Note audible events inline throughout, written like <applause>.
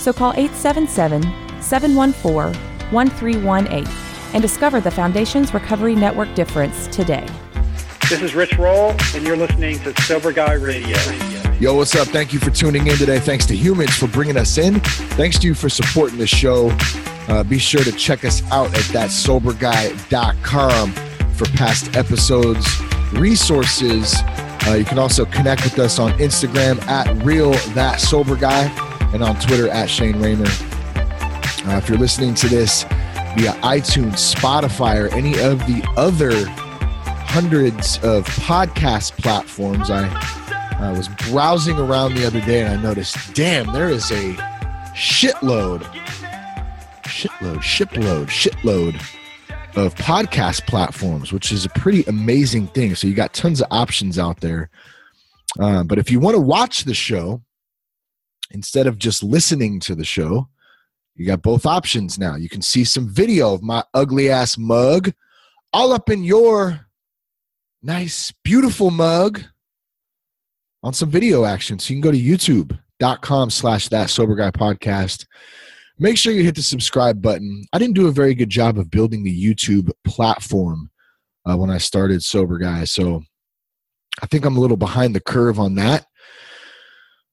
so call 877 714 1318 and discover the Foundation's Recovery Network difference today. This is Rich Roll, and you're listening to Sober Guy Radio. Yo, what's up? Thank you for tuning in today. Thanks to Humans for bringing us in. Thanks to you for supporting the show. Uh, be sure to check us out at thatsoberguy.com for past episodes, resources. Uh, you can also connect with us on Instagram at real that sober guy and on Twitter at Shane Ramer. Uh, if you're listening to this via iTunes, Spotify, or any of the other hundreds of podcast platforms, I uh, was browsing around the other day and I noticed, damn, there is a shitload, shitload, shipload, shitload of podcast platforms, which is a pretty amazing thing. So you got tons of options out there. Um, but if you want to watch the show instead of just listening to the show, you got both options now. You can see some video of my ugly ass mug all up in your nice, beautiful mug on some video action. So you can go to youtube.com slash that sober guy podcast. Make sure you hit the subscribe button. I didn't do a very good job of building the YouTube platform uh, when I started Sober Guy. So I think I'm a little behind the curve on that.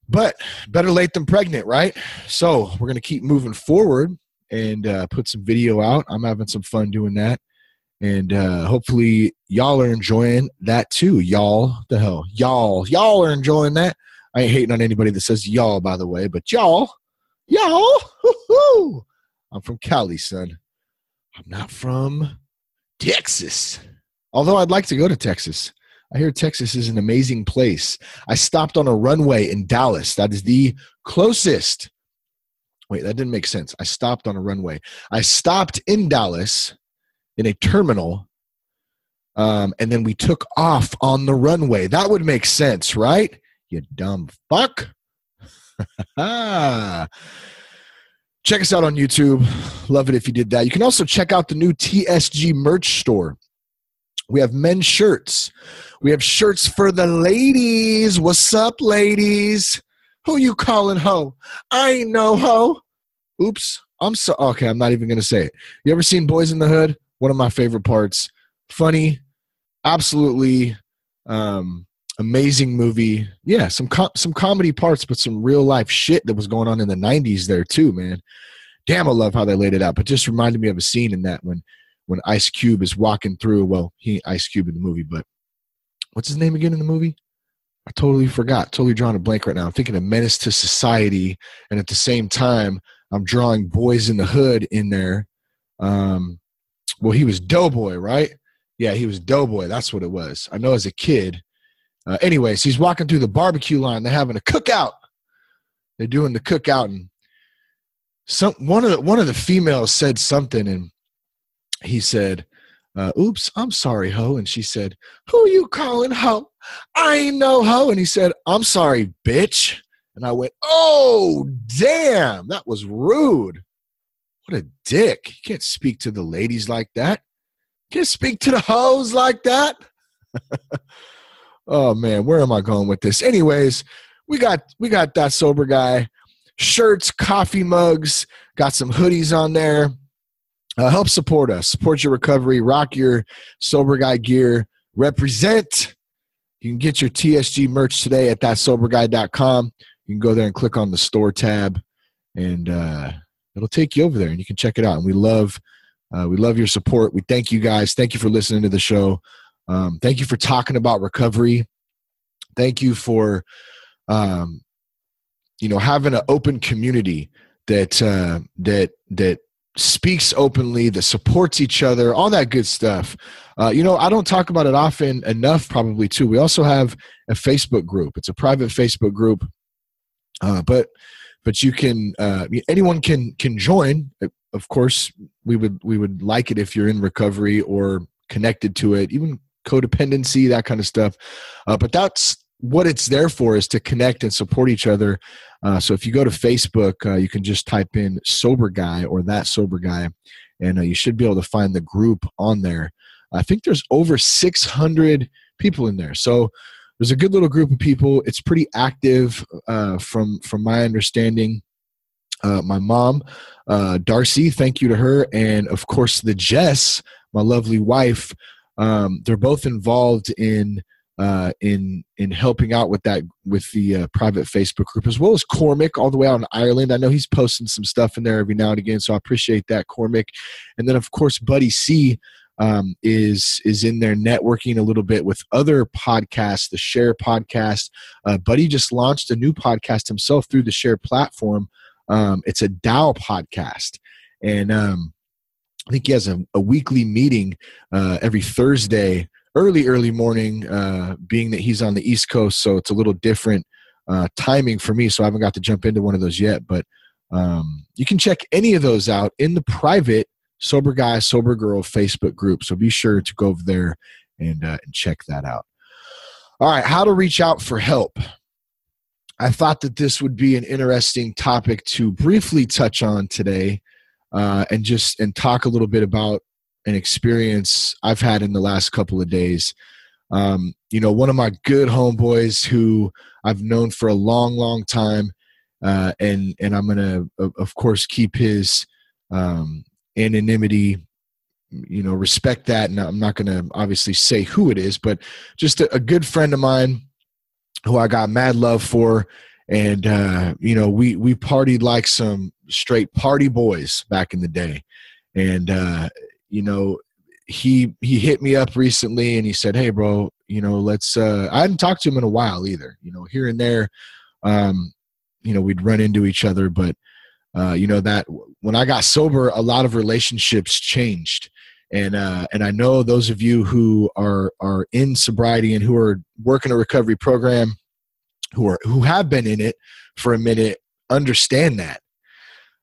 But better late than pregnant, right? So we're going to keep moving forward and uh, put some video out. I'm having some fun doing that. And uh, hopefully, y'all are enjoying that too. Y'all, the hell, y'all, y'all are enjoying that. I ain't hating on anybody that says y'all, by the way, but y'all, y'all, hoo-hoo. I'm from Cali, son. I'm not from Texas. Although I'd like to go to Texas. I hear Texas is an amazing place. I stopped on a runway in Dallas. That is the closest. Wait, that didn't make sense. I stopped on a runway. I stopped in Dallas in a terminal um, and then we took off on the runway. That would make sense, right? You dumb fuck. <laughs> check us out on YouTube. Love it if you did that. You can also check out the new TSG merch store. We have men's shirts. We have shirts for the ladies. What's up, ladies? Who you calling ho? I ain't no ho. Oops. I'm so okay. I'm not even gonna say it. You ever seen Boyz n the Hood? one of my favorite parts. Funny, absolutely um, amazing movie. Yeah, some com- some comedy parts, but some real life shit that was going on in the '90s there too, man. Damn, I love how they laid it out. But just reminded me of a scene in that when when Ice Cube is walking through. Well, he Ice Cube in the movie, but what's his name again in the movie? I totally forgot. Totally drawing a blank right now. I'm thinking of Menace to Society, and at the same time, I'm drawing Boyz n the Hood in there. Um, well, he was Doughboy, right? Yeah, he was Doughboy. That's what it was. I know as a kid. Uh, anyways, he's walking through the barbecue line. They're having a cookout. They're doing the cookout, and some one of the one of the females said something, and he said, uh, "Oops, I'm sorry, ho." And she said, "Who you calling ho? I ain't no ho." And he said, "I'm sorry, bitch." And I went, "Oh, damn, that was rude." What a dick. You can't speak to the ladies like that. You can't speak to the hoes like that. <laughs> oh man, where am I going with this? Anyways, we got we got that sober guy. Shirts, coffee mugs, got some hoodies on there. Uh, help support us, support your recovery, rock your sober guy gear, represent. You can get your TSG merch today at thatsoberguy.com. You can go there and click on the store tab and uh, it'll take you over there and you can check it out. And we love, uh, we love your support. We thank you guys. Thank you for listening to the show. Um, thank you for talking about recovery. Thank you for, um, you know, having an open community that uh, that that speaks openly, that supports each other, all that good stuff. Uh, you know, I don't talk about it often enough, probably too. We also have a Facebook group. It's a private Facebook group, uh, but but you can uh, anyone can can join. Of course, we would we would like it if you're in recovery or connected to it, even codependency, that kind of stuff. Uh, but that's what it's there for is to connect and support each other. Uh, so if you go to Facebook, uh, you can just type in sober guy or that sober guy, and uh, you should be able to find the group on there. I think there's over 600 people in there. So there's a good little group of people. It's pretty active uh, from from my understanding. Uh, my mom, uh, Darcy, thank you to her, and of course the Jess, my lovely wife. Um, they're both involved in uh, in in helping out with that with the uh, private Facebook group as well as Cormac all the way out in Ireland. I know he's posting some stuff in there every now and again, so I appreciate that Cormac. And then of course Buddy C um, is is in there networking a little bit with other podcasts, the Share podcast. Uh, Buddy just launched a new podcast himself through the Share platform. Um, it's a DAO podcast, and um, I think he has a, a weekly meeting uh, every Thursday early, early morning, uh, being that he's on the East Coast, so it's a little different uh, timing for me. So I haven't got to jump into one of those yet, but um, you can check any of those out in the private Sober Guy, Sober Girl Facebook group. So be sure to go over there and, uh, and check that out. All right, how to reach out for help. I thought that this would be an interesting topic to briefly touch on today, uh, and just and talk a little bit about an experience I've had in the last couple of days. Um, you know, one of my good homeboys who I've known for a long, long time, uh, and and I'm gonna, of course, keep his um, anonymity. You know, respect that, and I'm not gonna obviously say who it is, but just a, a good friend of mine who I got mad love for, and uh, you know, we we partied like some straight party boys back in the day, and uh, you know, he he hit me up recently and he said, "Hey, bro, you know, let's." Uh, I hadn't talked to him in a while either. You know, here and there, um, you know, we'd run into each other, but uh, you know that when I got sober, a lot of relationships changed, and uh, and I know those of you who are are in sobriety and who are working a recovery program, who are who have been in it for a minute, understand that.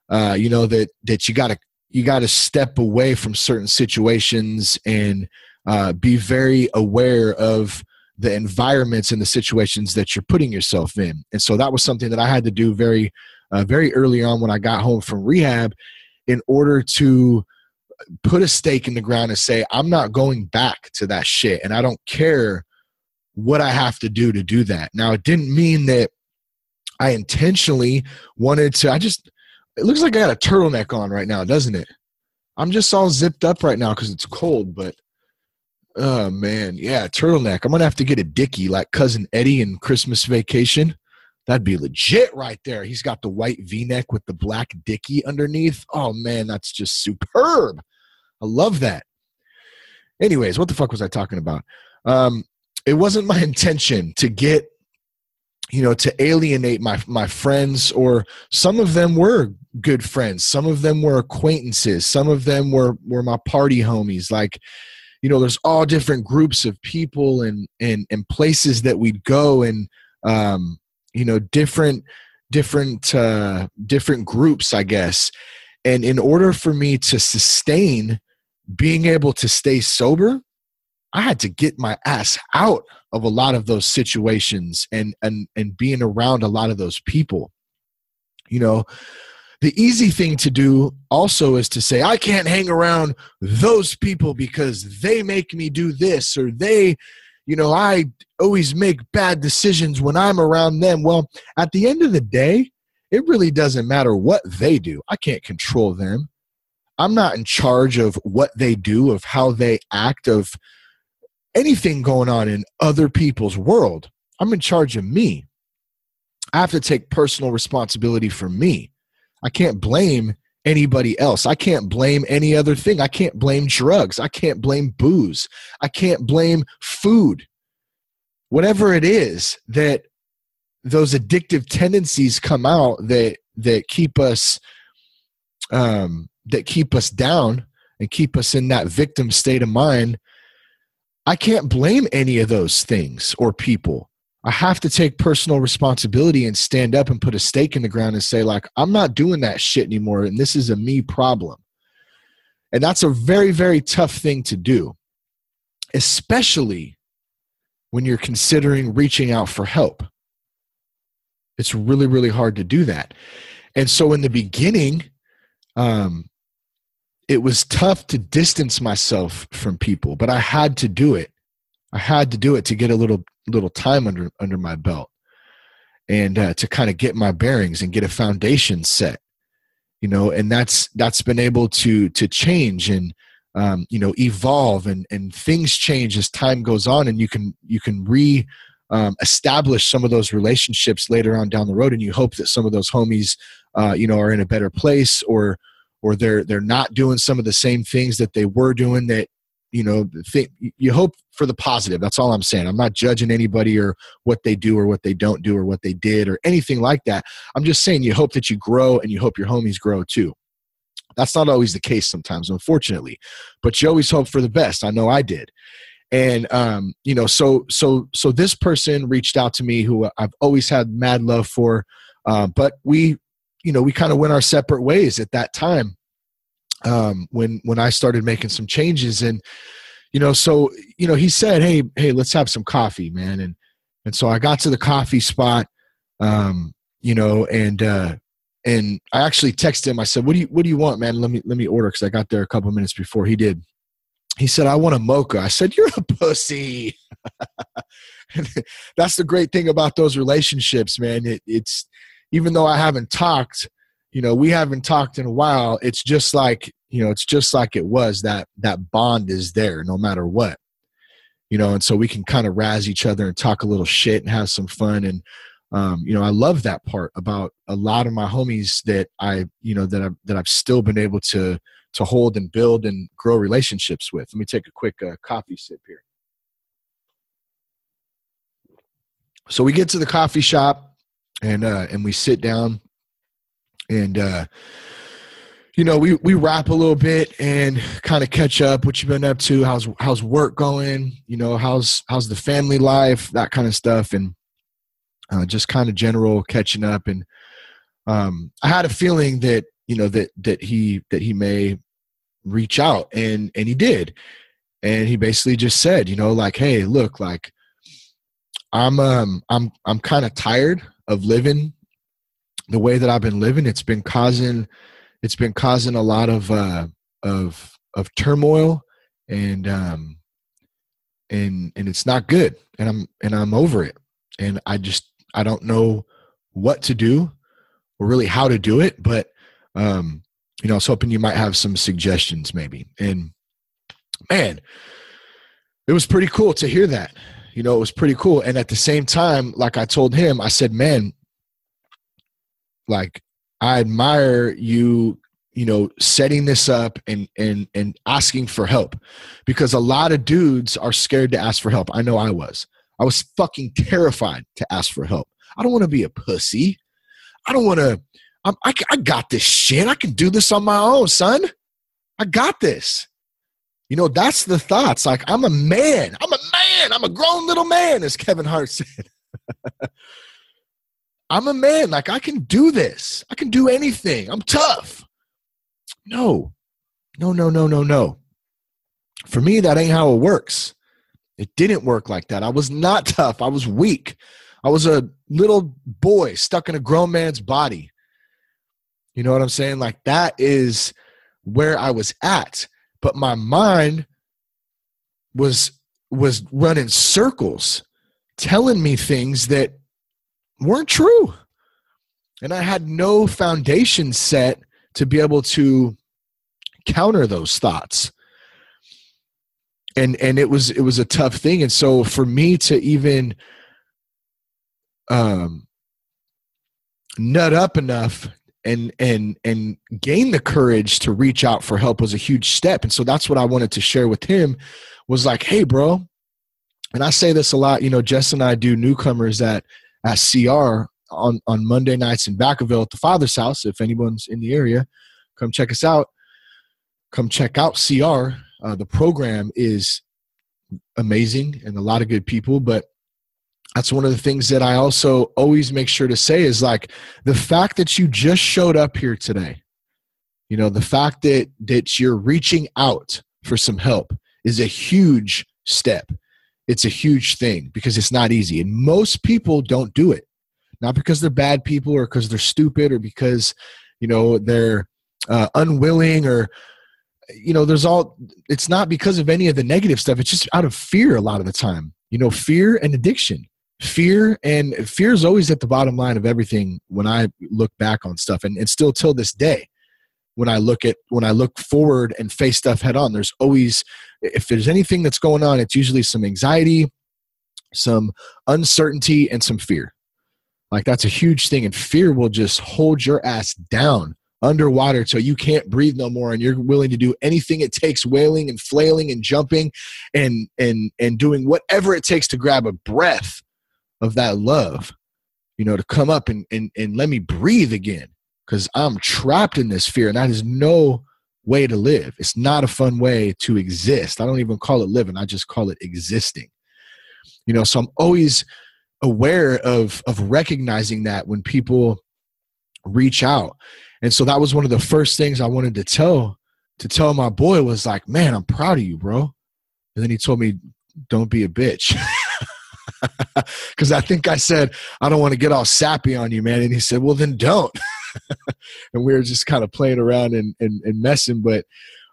Uh, you know that that you got to you got to step away from certain situations and uh, be very aware of the environments and the situations that you're putting yourself in. And so that was something that I had to do very, uh, very early on when I got home from rehab in order to put a stake in the ground and say, I'm not going back to that shit. And I don't care what I have to do to do that. Now, it didn't mean that I intentionally wanted to, I just, it looks like I got a turtleneck on right now, doesn't it? I'm just all zipped up right now because it's cold, but oh man, yeah, turtleneck. I'm gonna have to get a dicky like cousin Eddie in Christmas vacation. That'd be legit right there. He's got the white V-neck with the black dicky underneath. Oh man, that's just superb. I love that. Anyways, what the fuck was I talking about? Um, it wasn't my <laughs> intention to get you know to alienate my my friends or some of them were good friends. Some of them were acquaintances. Some of them were were my party homies. Like you know there's all different groups of people and and and places that we'd go and um you know different different uh different groups i guess. And in order for me to sustain being able to stay sober I had to get my ass out of a lot of those situations and and and being around a lot of those people. You know, the easy thing to do also is to say I can't hang around those people because they make me do this or they you know, I always make bad decisions when I'm around them. Well, at the end of the day, it really doesn't matter what they do. I can't control them. I'm not in charge of what they do, of how they act, of anything going on in other people's world. I'm in charge of me. I have to take personal responsibility for me. I can't blame anybody else. I can't blame any other thing. I can't blame drugs. I can't blame booze. I can't blame food. Whatever it is that those addictive tendencies come out that that keep us um that keep us down and keep us in that victim state of mind I can't blame any of those things or people. I have to take personal responsibility and stand up and put a stake in the ground and say, like, I'm not doing that shit anymore. And this is a me problem. And that's a very, very tough thing to do, especially when you're considering reaching out for help. It's really, really hard to do that. And so in the beginning, um, it was tough to distance myself from people, but I had to do it. I had to do it to get a little little time under under my belt, and uh, to kind of get my bearings and get a foundation set. You know, and that's that's been able to to change and um, you know evolve and and things change as time goes on, and you can you can re um, establish some of those relationships later on down the road, and you hope that some of those homies, uh, you know, are in a better place or or they're they're not doing some of the same things that they were doing that you know you hope for the positive. That's all i'm saying. I'm not judging anybody or what they do or what they don't do or what they did or anything like that. I'm just saying you hope that you grow and you hope your homies grow too. That's not always the case sometimes unfortunately but you always hope for the best. I know i did. And um, you know so so so this person reached out to me who i've always had mad love for uh, but we you know we kind of went our separate ways at that time um, when when I started making some changes and you know so you know he said hey hey let's have some coffee man. And and so I got to the coffee spot um, you know and uh, and I actually texted him. I said what do you what do you want man? Let me let me order cuz I got there a couple minutes before he did. He said I want a mocha. I said you're a <laughs> pussy. <laughs> That's the great thing about those relationships man. It, it's even though I haven't talked, you know, we haven't talked in a while. It's just like, you know, it's just like it was that that bond is there no matter what. You know, and so we can kind of razz each other and talk a little shit and have some fun. And um, you know, I love that part about a lot of my homies that I, you know, that I've that I've still been able to to hold and build and grow relationships with. Let me take a quick uh, coffee sip here. So we get to the coffee shop and uh, and we sit down and uh, you know we we rap a little bit and kind of catch up what you've been up to how's how's work going you know how's how's the family life that kind of stuff. And uh, just kind of general catching up. And um, i had a feeling that you know that that he that he may reach out. And and he did. And he basically just said you know like hey look like i'm um i'm i'm kind of tired of living the way that I've been living, it's been causing it's been causing a lot of uh, of of turmoil and um, and and it's not good. And I'm and I'm over it. And I just I don't know what to do or really how to do it but um, you know I was hoping you might have some suggestions maybe. And man it was pretty cool to hear that you know, it was pretty cool. And at the same time, like I told him, I said, man, like I admire you, you know, setting this up and and and asking for help because a lot of dudes are scared to ask for help. I know I was. I was fucking terrified to ask for help. I don't want to be a pussy. I don't want to. I, I got this shit. I can do this on my own, son. I got this. You know, that's the thoughts. Like, I'm a man. I'm a man. I'm a grown little man, as Kevin Hart <laughs> said. I'm a man. Like, I can do this. I can do anything. I'm tough. No, no, no, no, no, no. For me, that ain't how it works. It didn't work like that. I was not <laughs> tough. I was weak. I was a little boy stuck in a grown man's body. You know what I'm saying? Like, that is where I was at but my mind was was running circles telling me things that weren't true. And i had no foundation set to be able to counter those thoughts. And and it was it was a tough thing. And so for me to even um nut up enough and and and gain the courage to reach out for help was a huge step. And so that's what i wanted to share with him was like hey bro. And i say this a lot you know jess and i do newcomers at at cr on on monday nights in vacaville at the father's house. If anyone's in the area come check us out. Come check out cr uh, the program is amazing and a lot of good people but that's one of the things that I also always make sure to say is like the fact that you just showed up here today, you know, the fact that that you're reaching out for some help is a huge step. It's a huge thing because it's not easy. And most people don't do it. Not because they're bad people or because they're stupid or because, you know, they're uh, unwilling or you know there's all it's not because of any of the negative stuff it's just out of fear a lot of the time you know fear and addiction fear and fear is always at the bottom line of everything when i look back on stuff and, and still till this day when i look at when i look forward and face stuff head on there's always if there's anything that's going on it's usually some anxiety some uncertainty and some fear. Like that's a huge thing and fear will just hold your ass down underwater till you can't breathe no more and you're willing to do anything it takes wailing and flailing and jumping and and and doing whatever it takes to grab a breath of that love, you know, to come up and, and, and let me breathe again because I'm trapped in this fear and that is no way to live. It's not a fun way to exist. I don't even call it living, I just call it existing. You know, so I'm always aware of of recognizing that when people reach out. And so that was one of the first things I wanted to tell to tell my boy was like, "Man, I'm proud of you, bro." And then he told me, "Don't be a bitch." <laughs> <laughs> because I think I said, I don't want to get all sappy on you, man. And he said, Well, then don't. <laughs> and we were just kind of playing around and, and, and messing. But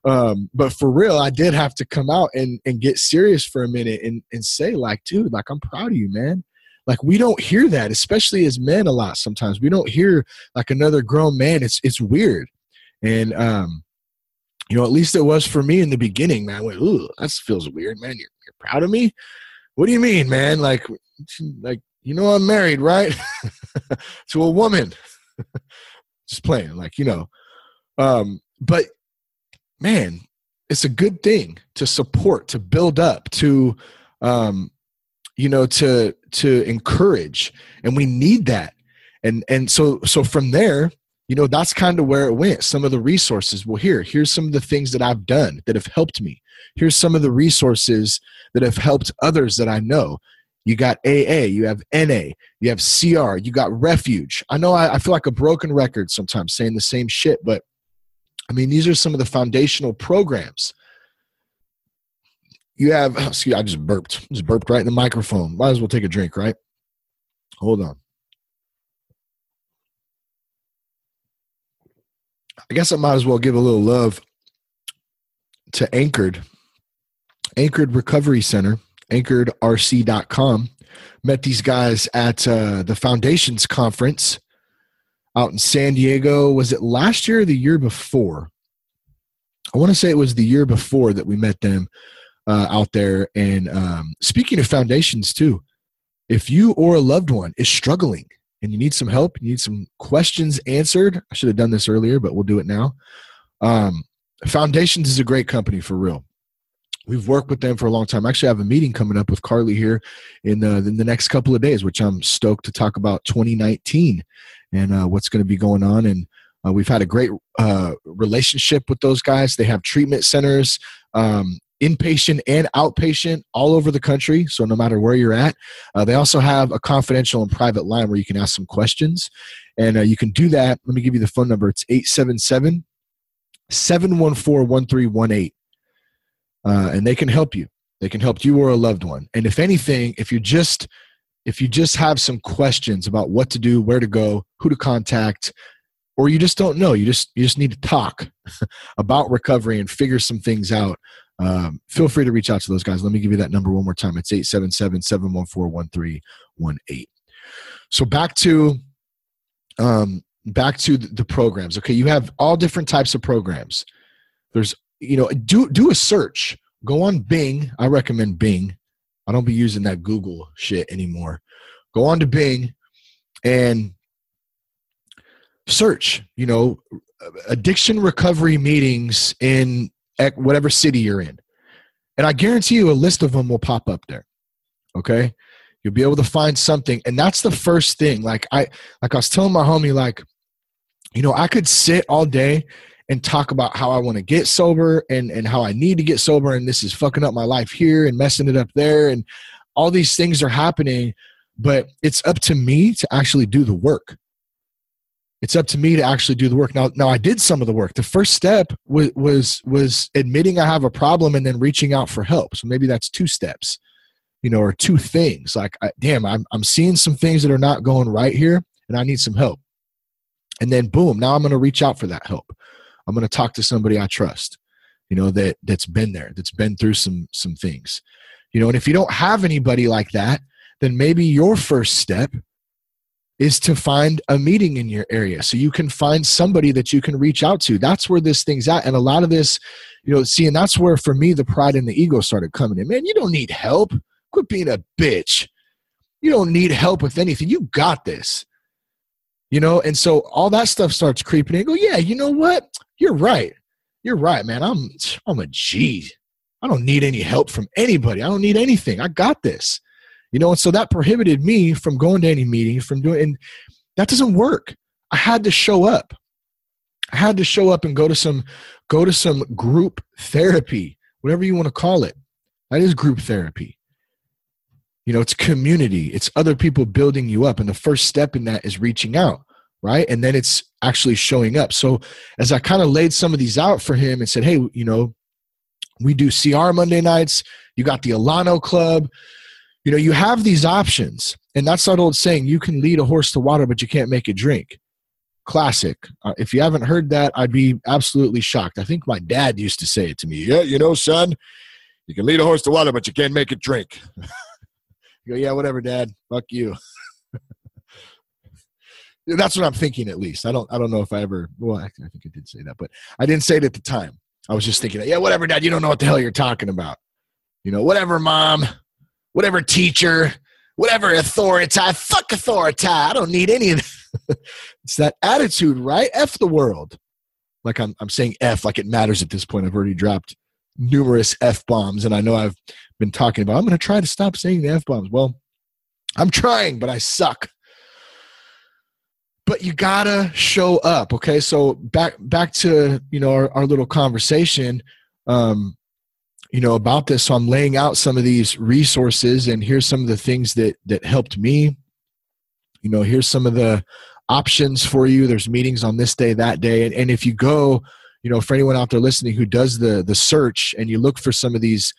um, but for real, I did have to come out and, and get serious for a minute and, and say, like, dude, like, I'm proud of you, man. Like we don't hear that, especially as men a lot sometimes. We don't hear like another grown man. It's it's weird. And um, you know, at least it was for me in the beginning, man. I went, ooh, that feels weird, man. You're, you're proud of me? What do you mean, man? Like, like you know, I'm married, right? <laughs> to a woman. <laughs> Just playing, like you know. Um, but man, it's a good thing to support, to build up, to um, you know, to to encourage, and we need that. And and so so from there, you know, that's kind of where it went. Some of the resources. Well, here, here's some of the things that I've done that have helped me. Here's some of the resources that have helped others that I know. You got AA, you have NA, you have CR, you got Refuge. I know I, I feel like a broken record sometimes saying the same shit, but I mean, these are some of the foundational programs. You have, oh, excuse, I just burped, just burped right in the microphone. Might as well take a drink, right? Hold on. I guess I might as well give a little love to Anchored Anchored Recovery Center, anchoredrc.com. Met these guys at uh, the Foundations Conference out in San Diego. Was it last year or the year before? I want to say it was the year before that we met them uh, out there. And um, speaking of foundations, too, if you or a loved one is struggling and you need some help, you need some questions answered, I should have done this earlier, but we'll do it now. Um, Foundations is a great company for real. We've worked with them for a long time. I actually, I have a meeting coming up with Carly here in, uh, in the next couple of days, which I'm stoked to talk about 2019 and uh, what's going to be going on. And uh, we've had a great uh, relationship with those guys. They have treatment centers, um, inpatient and outpatient, all over the country. So no matter where you're at, uh, they also have a confidential and private line where you can ask some questions. And uh, you can do that. Let me give you the phone number. It's 877 714 1318 uh, and they can help you. They can help you or a loved one. And if anything, if you just if you just have some questions about what to do, where to go, who to contact, or you just don't know, you just you just need to talk <laughs> about recovery and figure some things out. Um, feel free to reach out to those guys. Let me give you that number one more time. It's 877-714-1318. So back to um, back to the programs. Okay, you have all different types of programs. There's you know, do do a search. Go on Bing. I recommend Bing. I don't be using that Google shit anymore. Go on to Bing and search, you know, addiction recovery meetings in whatever city you're in. And I guarantee you a list of them will pop up there. Okay? You'll be able to find something. And that's the first thing. Like I like I was telling my homie, like, you know, I could sit all day and talk about how I want to get sober and and how I need to get sober and this is fucking up my life here and messing it up there and all these things are happening but it's up to me to actually do the work. It's up to me to actually do the work. Now now i did some of the work. The first step was was was admitting i have a problem and then reaching out for help. So maybe that's two steps you know or two things. Like I, damn I'm, I'm seeing some things that are not going right here and i need some help. And then boom now i'm going to reach out for that help i'm going to talk to somebody i trust you know that that's been there that's been through some some things. You know and if you don't have anybody like that then maybe your first step is to find a meeting in your area so you can find somebody that you can reach out to. That's where this thing's at. And a lot of this you know see and that's where for me the pride and the ego started coming in. Man you don't need help. Quit being a bitch. You don't need help with anything. You got this you know? And so all that stuff starts creeping in. Go yeah you know what? You're right. You're right man. I'm i'm a g. I don't need any help from anybody. I don't need anything. I got this. You know and so that prohibited me from going to any meetings from doing and that doesn't work. I had to show up. I had to show up and go to some go to some group therapy whatever you want to call it. That is group therapy you know it's community it's other people building you up and the first step in that is reaching out right and then it's actually showing up so as i kind of laid some of these out for him and said hey you know we do cr monday nights you got the alano club you know, you have these options, and that's that old saying: you can lead a horse to water, but you can't make it drink. Classic. Uh, if you haven't heard that, I'd be absolutely shocked. I think my dad used to say it to me. Yeah, you know, son, you can lead a horse to water, but you can't make it drink. <laughs> you go, yeah, whatever, Dad. Fuck you. <laughs> That's what I'm thinking, at least. I don't. I don't know if I ever. Well, I, think I did say that, but I didn't say it at the time. I was just thinking, yeah, whatever, Dad. You don't know what the hell you're talking about. You know, whatever, Mom whatever teacher, whatever authority. Fuck authority. I don't need any of that. <laughs> it's that attitude, right? F the world. Like I'm, I'm saying F like it matters at this point. I've already dropped numerous F bombs, and I know I've been talking about. I'm going to try to stop saying the F bombs. Well, I'm trying, but I suck. But you gotta show up, okay? So back back to you know our, our little conversation. Um, you know about this so i'm laying out some of these resources and here's some of the things that that helped me you know here's some of the options for you there's meetings on this day that day and, and if you go you know for anyone out there listening who does the the search and you look for some of these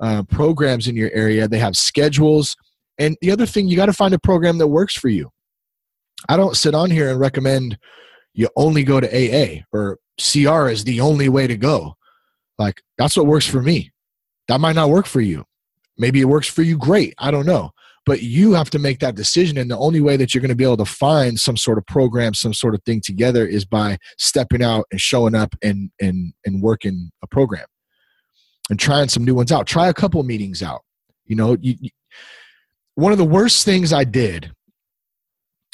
uh, programs in your area they have schedules and the other thing you got to find a program that works for you i don't sit on here and recommend you only go to aa or cr is the only way to go like that's what works for me that might not work for you. Maybe it works for you great. I don't know. But you have to make that decision. And the only way that you're going to be able to find some sort of program, some sort of thing together is by stepping out and showing up and and and working a program and trying some new ones out. Try a couple meetings out. You know, you, you, one of the worst things I did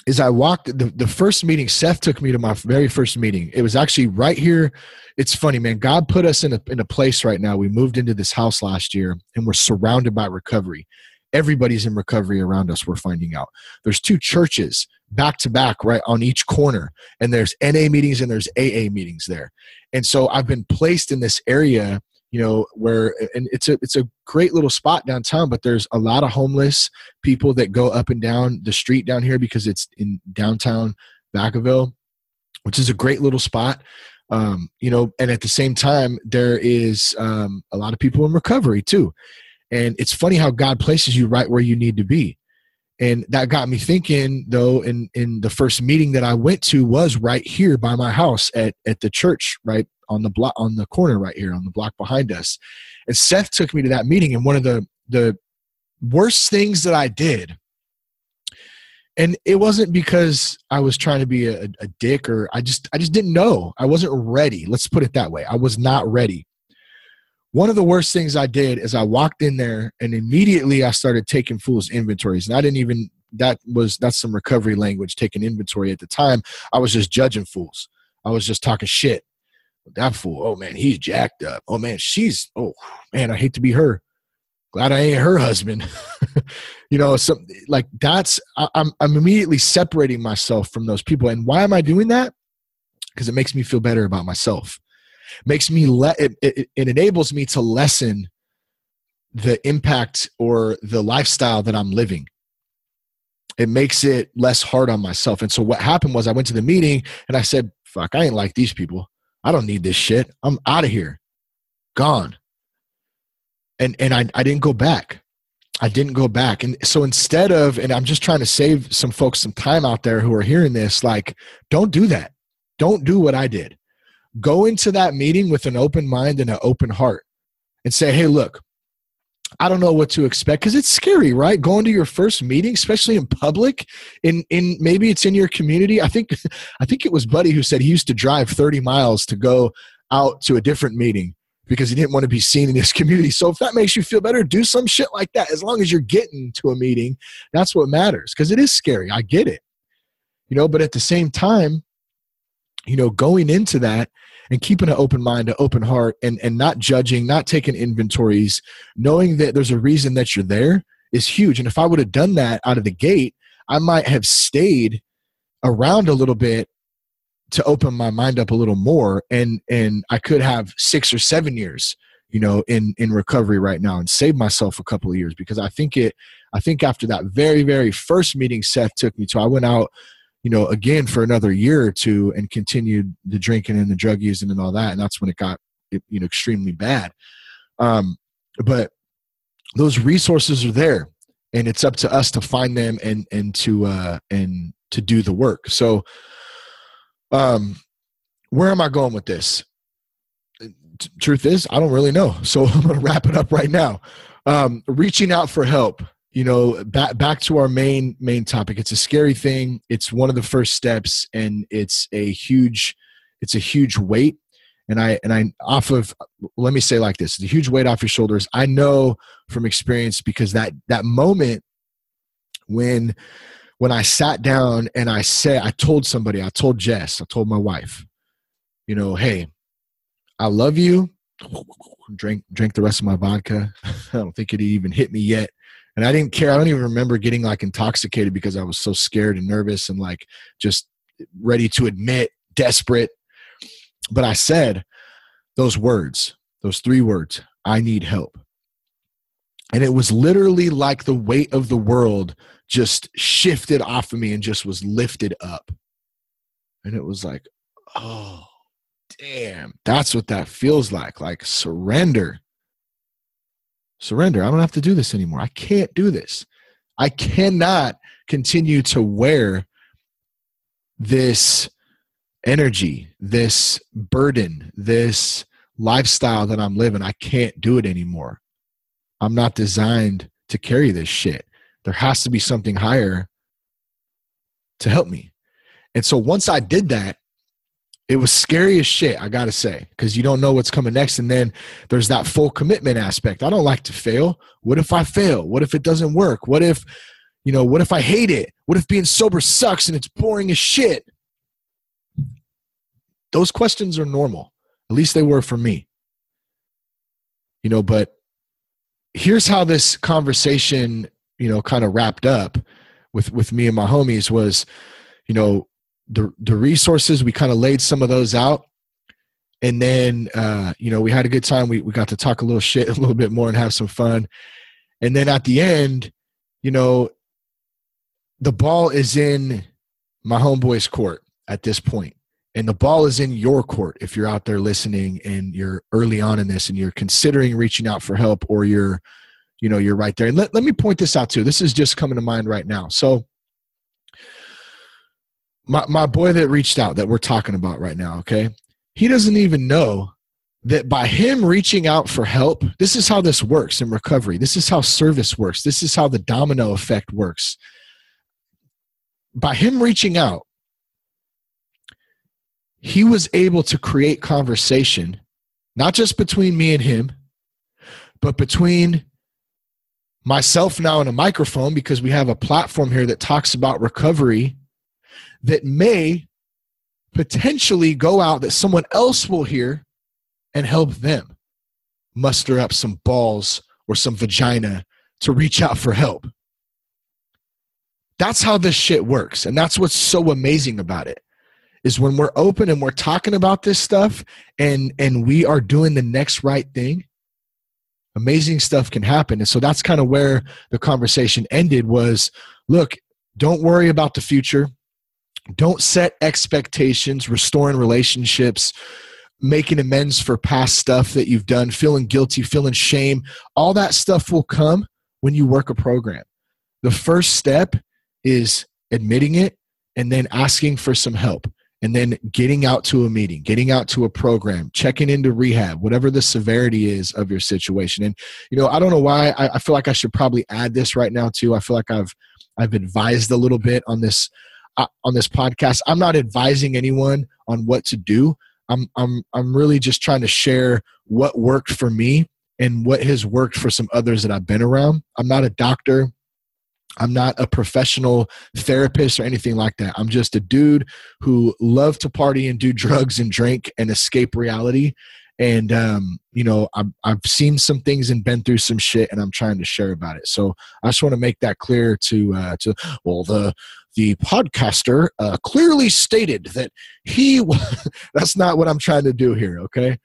is I walked the, the first meeting, Seth took me to my very first meeting. It was actually right here. It's funny, man. God put us in a, in a place right now. We moved into this house last year and we're surrounded by recovery. Everybody's in recovery around us, we're finding out. There's two churches back to back right on each corner, and there's NA meetings and there's AA meetings there. And so I've been placed in this area you know where and it's a it's a great little spot downtown but there's a lot of homeless people that go up and down the street down here because it's in downtown Vacaville which is a great little spot. Um, you know and at the same time there is um, a lot of people in recovery too. And it's funny how god places you right where you need to be. And that got me thinking though in in the first meeting that i went to was right here by my house at at the church right on the block on the corner right here on the block behind us. And seth took me to that meeting and one of the the worst things that i did and it wasn't because i was trying to be a, a dick or i just i just didn't know. I wasn't ready. Let's put it that way. I was not ready. One of the worst things i did is i walked in there and immediately i started taking fools inventories. And i didn't even that was that's some recovery language taking inventory at the time. I was just judging fools. I was just talking shit that fool, oh man, he's jacked up. Oh man, she's oh man, I hate to be her. Glad I ain't her husband. <laughs> you know, so like that's I, I'm I'm immediately separating myself from those people. And why am I doing that? Because it makes me feel better about myself. Makes me let it, it, it enables me to lessen the impact or the lifestyle that I'm living. it makes it less hard on myself. And so what happened was I went to the meeting and I said, fuck, I ain't like these people. I don't need this shit. I'm out of here. Gone. And and I, I didn't go back. I didn't go back. And so instead of, and I'm just trying to save some folks some time out there who are hearing this, like, don't do that. Don't do what I did. Go into that meeting with an open mind and an open heart and say, hey, look, I don't know what to expect because it's scary, right? Going to your first meeting, especially in public, in in maybe it's in your community. I think <laughs> I think it was Buddy who said he used to drive 30 miles to go out to a different meeting because he didn't want to be seen in his <laughs> community. So if that makes you feel better, do some shit like that. As long as you're getting to a meeting, that's what matters because it is scary. I get it. You know, but at the same time, you know, going into that and keeping an open mind, an open heart, and, and not judging, not taking inventories, knowing that there's a reason that you're there is huge. And if I would have done that out of the gate, I might have stayed around a little bit to open my mind up a little more and and I could have 6 or 7 years you know in in recovery right now and save myself a couple of years because I think it I think after that very very first meeting Seth took me to I went out you know again for another year or two and continued the drinking and the drug using and all that and that's when it got you know extremely bad um but those resources are there and it's up to us to find them and and to uh and to do the work so um, where am I going with this? T- truth is, I don't really know. So <laughs> I'm going to wrap it up right now. Um, reaching out for help. You know, back back to our main main topic. It's a scary thing. It's one of the first steps, and it's a huge, it's a huge weight. And I and I off of let me say like this: a huge weight off your shoulders. I know from experience because that that moment when when I sat down and I said, I told somebody, I told Jess, I told my wife, you know, hey, I love you. Drink, drink the rest of my vodka. <laughs> I don't think it even hit me yet. And I didn't care. I don't even remember getting like intoxicated because I was so scared and nervous and like just ready to admit, desperate. But I said those words, those three words I need help. And it was literally like the weight of the world just shifted off of me and just was lifted up. And it was like, oh, damn, that's what that feels like. Like surrender. Surrender. I don't have to do this anymore. I can't do this. I cannot continue to wear this energy, this burden, this lifestyle that I'm living. I can't do it anymore. I'm not designed to carry this shit there has to be something higher to help me. And so once I did that, it was scary as shit, I gotta say, because you don't know what's coming next. And then there's that full commitment aspect. I don't like to fail. What if I fail? What if it doesn't work? What if, you know, what if I hate it? What if being sober sucks and it's boring as shit? Those questions are normal. At least they were for me. You know, but here's how this conversation you know kind of wrapped up with with me and my homies was you know the the resources we kind of laid some of those out. And then uh, you know we had a good time. We, we got to talk a little shit <laughs> a little bit more and have some fun. And then at the end you know the ball is in my homeboy's court at this point. And the ball is in your court if you're out there listening and you're early on in this and you're considering reaching out for help or you're you know you're right there. And let, let me point this out too. This is just coming to mind right now. So my, my boy that reached out that we're talking about right now okay? He doesn't even know that by him reaching out for help this is how this works in recovery. This is how service works. This is how the domino effect works. By him reaching out he was able to create conversation not just between me and him but between myself now in a microphone because we have a platform here that talks about recovery that may potentially go out that someone else will hear and help them muster up some balls or some vagina to reach out for help. That's how this shit works. And that's what's so amazing about it is when we're open and we're talking about this stuff and and we are doing the next right thing amazing stuff can happen and so that's kind of where the conversation ended was look don't worry about the future. Don't set expectations, restoring relationships, making amends for past stuff that you've done, feeling guilty, feeling shame. All that stuff will come when you work a program. The first step is admitting it and then asking for some help and then getting out to a meeting, getting out to a program, checking into rehab, whatever the severity is of your situation. And you know, I don't know why I, I, feel like I should probably add this right now too. I feel like I've I've advised a little bit on this uh, on this podcast. I'm not advising anyone on what to do. I'm I'm I'm really just trying to share what worked for me and what has worked for some others that I've been around. I'm not a doctor. I'm not a professional therapist or anything like that. I'm just a dude who loved to party and do <laughs> drugs and drink and escape reality. And um, you know, I've, I've seen some things and been through some shit, and I'm trying to share about it. So I just want to make that clear to uh, to well the the podcaster uh, clearly stated that he <laughs> that's not what I'm trying to do here. Okay,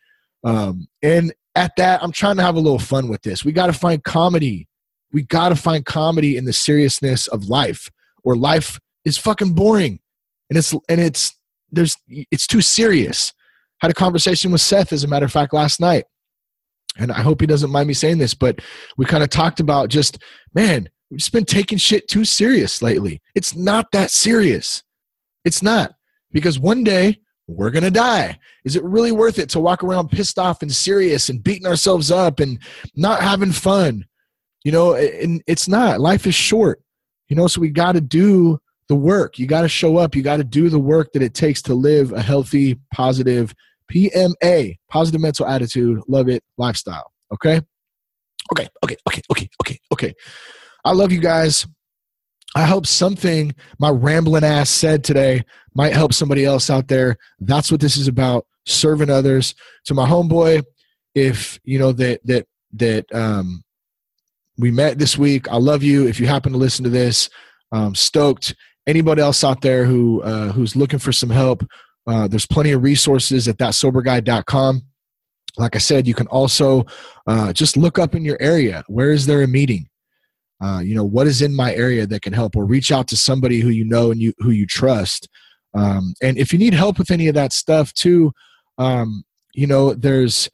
um, and at that, I'm trying to have a little fun with this. We got to find comedy we got to find comedy in the seriousness of life or life is fucking boring and it's and it's there's it's too serious had a conversation with seth as a matter of fact last night. And i hope he doesn't mind me saying this but we kind of talked about just man we've just been taking shit too serious lately. It's not that serious. It's not. Because one day we're gonna die. Is it really worth it to walk around pissed off and serious and beating ourselves up and not having fun? You know and it's not. Life is short. You know so we got to do the work you got to show up you got to do the work that it takes to live a healthy positive pma positive mental attitude love it lifestyle okay okay okay okay okay okay okay i love you guys i hope something my rambling ass said today might help somebody else out there that's what this is about serving others to my homeboy if you know that that that um we met this week. I love you. If you happen to listen to this, um, stoked. Anybody else out there who uh, who's looking for some help, uh, there's plenty of resources at thatsoberguy.com. Like I said, you can also uh, just look up in your area. Where is there a meeting? Uh, you know what is in my area that can help, or reach out to somebody who you know and you who you trust. Um, and if you need help with any of that stuff too, um, you know there's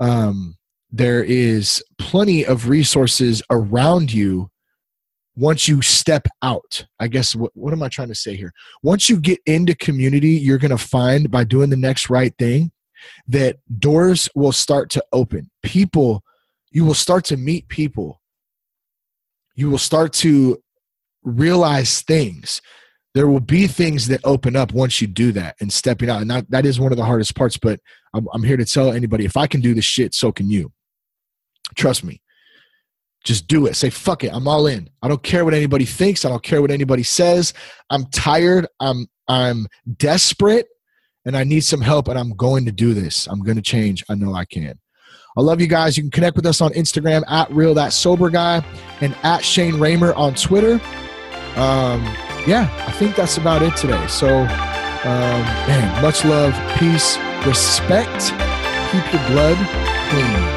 um, there is plenty of resources around you once you step out i guess what, what am i trying to say here? Once you get into community you're going to find by doing the next right thing that doors will start to open. People you will start to meet people. You will start to realize things. There will be things that open up once you do that and stepping out. And that, that is one of the hardest parts but I'm, I'm here to tell anybody if i can do this shit so can you. Trust me. Just do it. Say, fuck it. I'm all in. I don't care what anybody thinks. I don't care what anybody says. I'm tired. I'm I'm desperate and I need some help and I'm going to do this. I'm going to change. I know I can. I love you guys. You can connect with us on Instagram at real that sober guy and at Shane Ramer on Twitter. Um, yeah, I think that's about it today. So, um, man, much love, peace, respect. Keep your blood clean.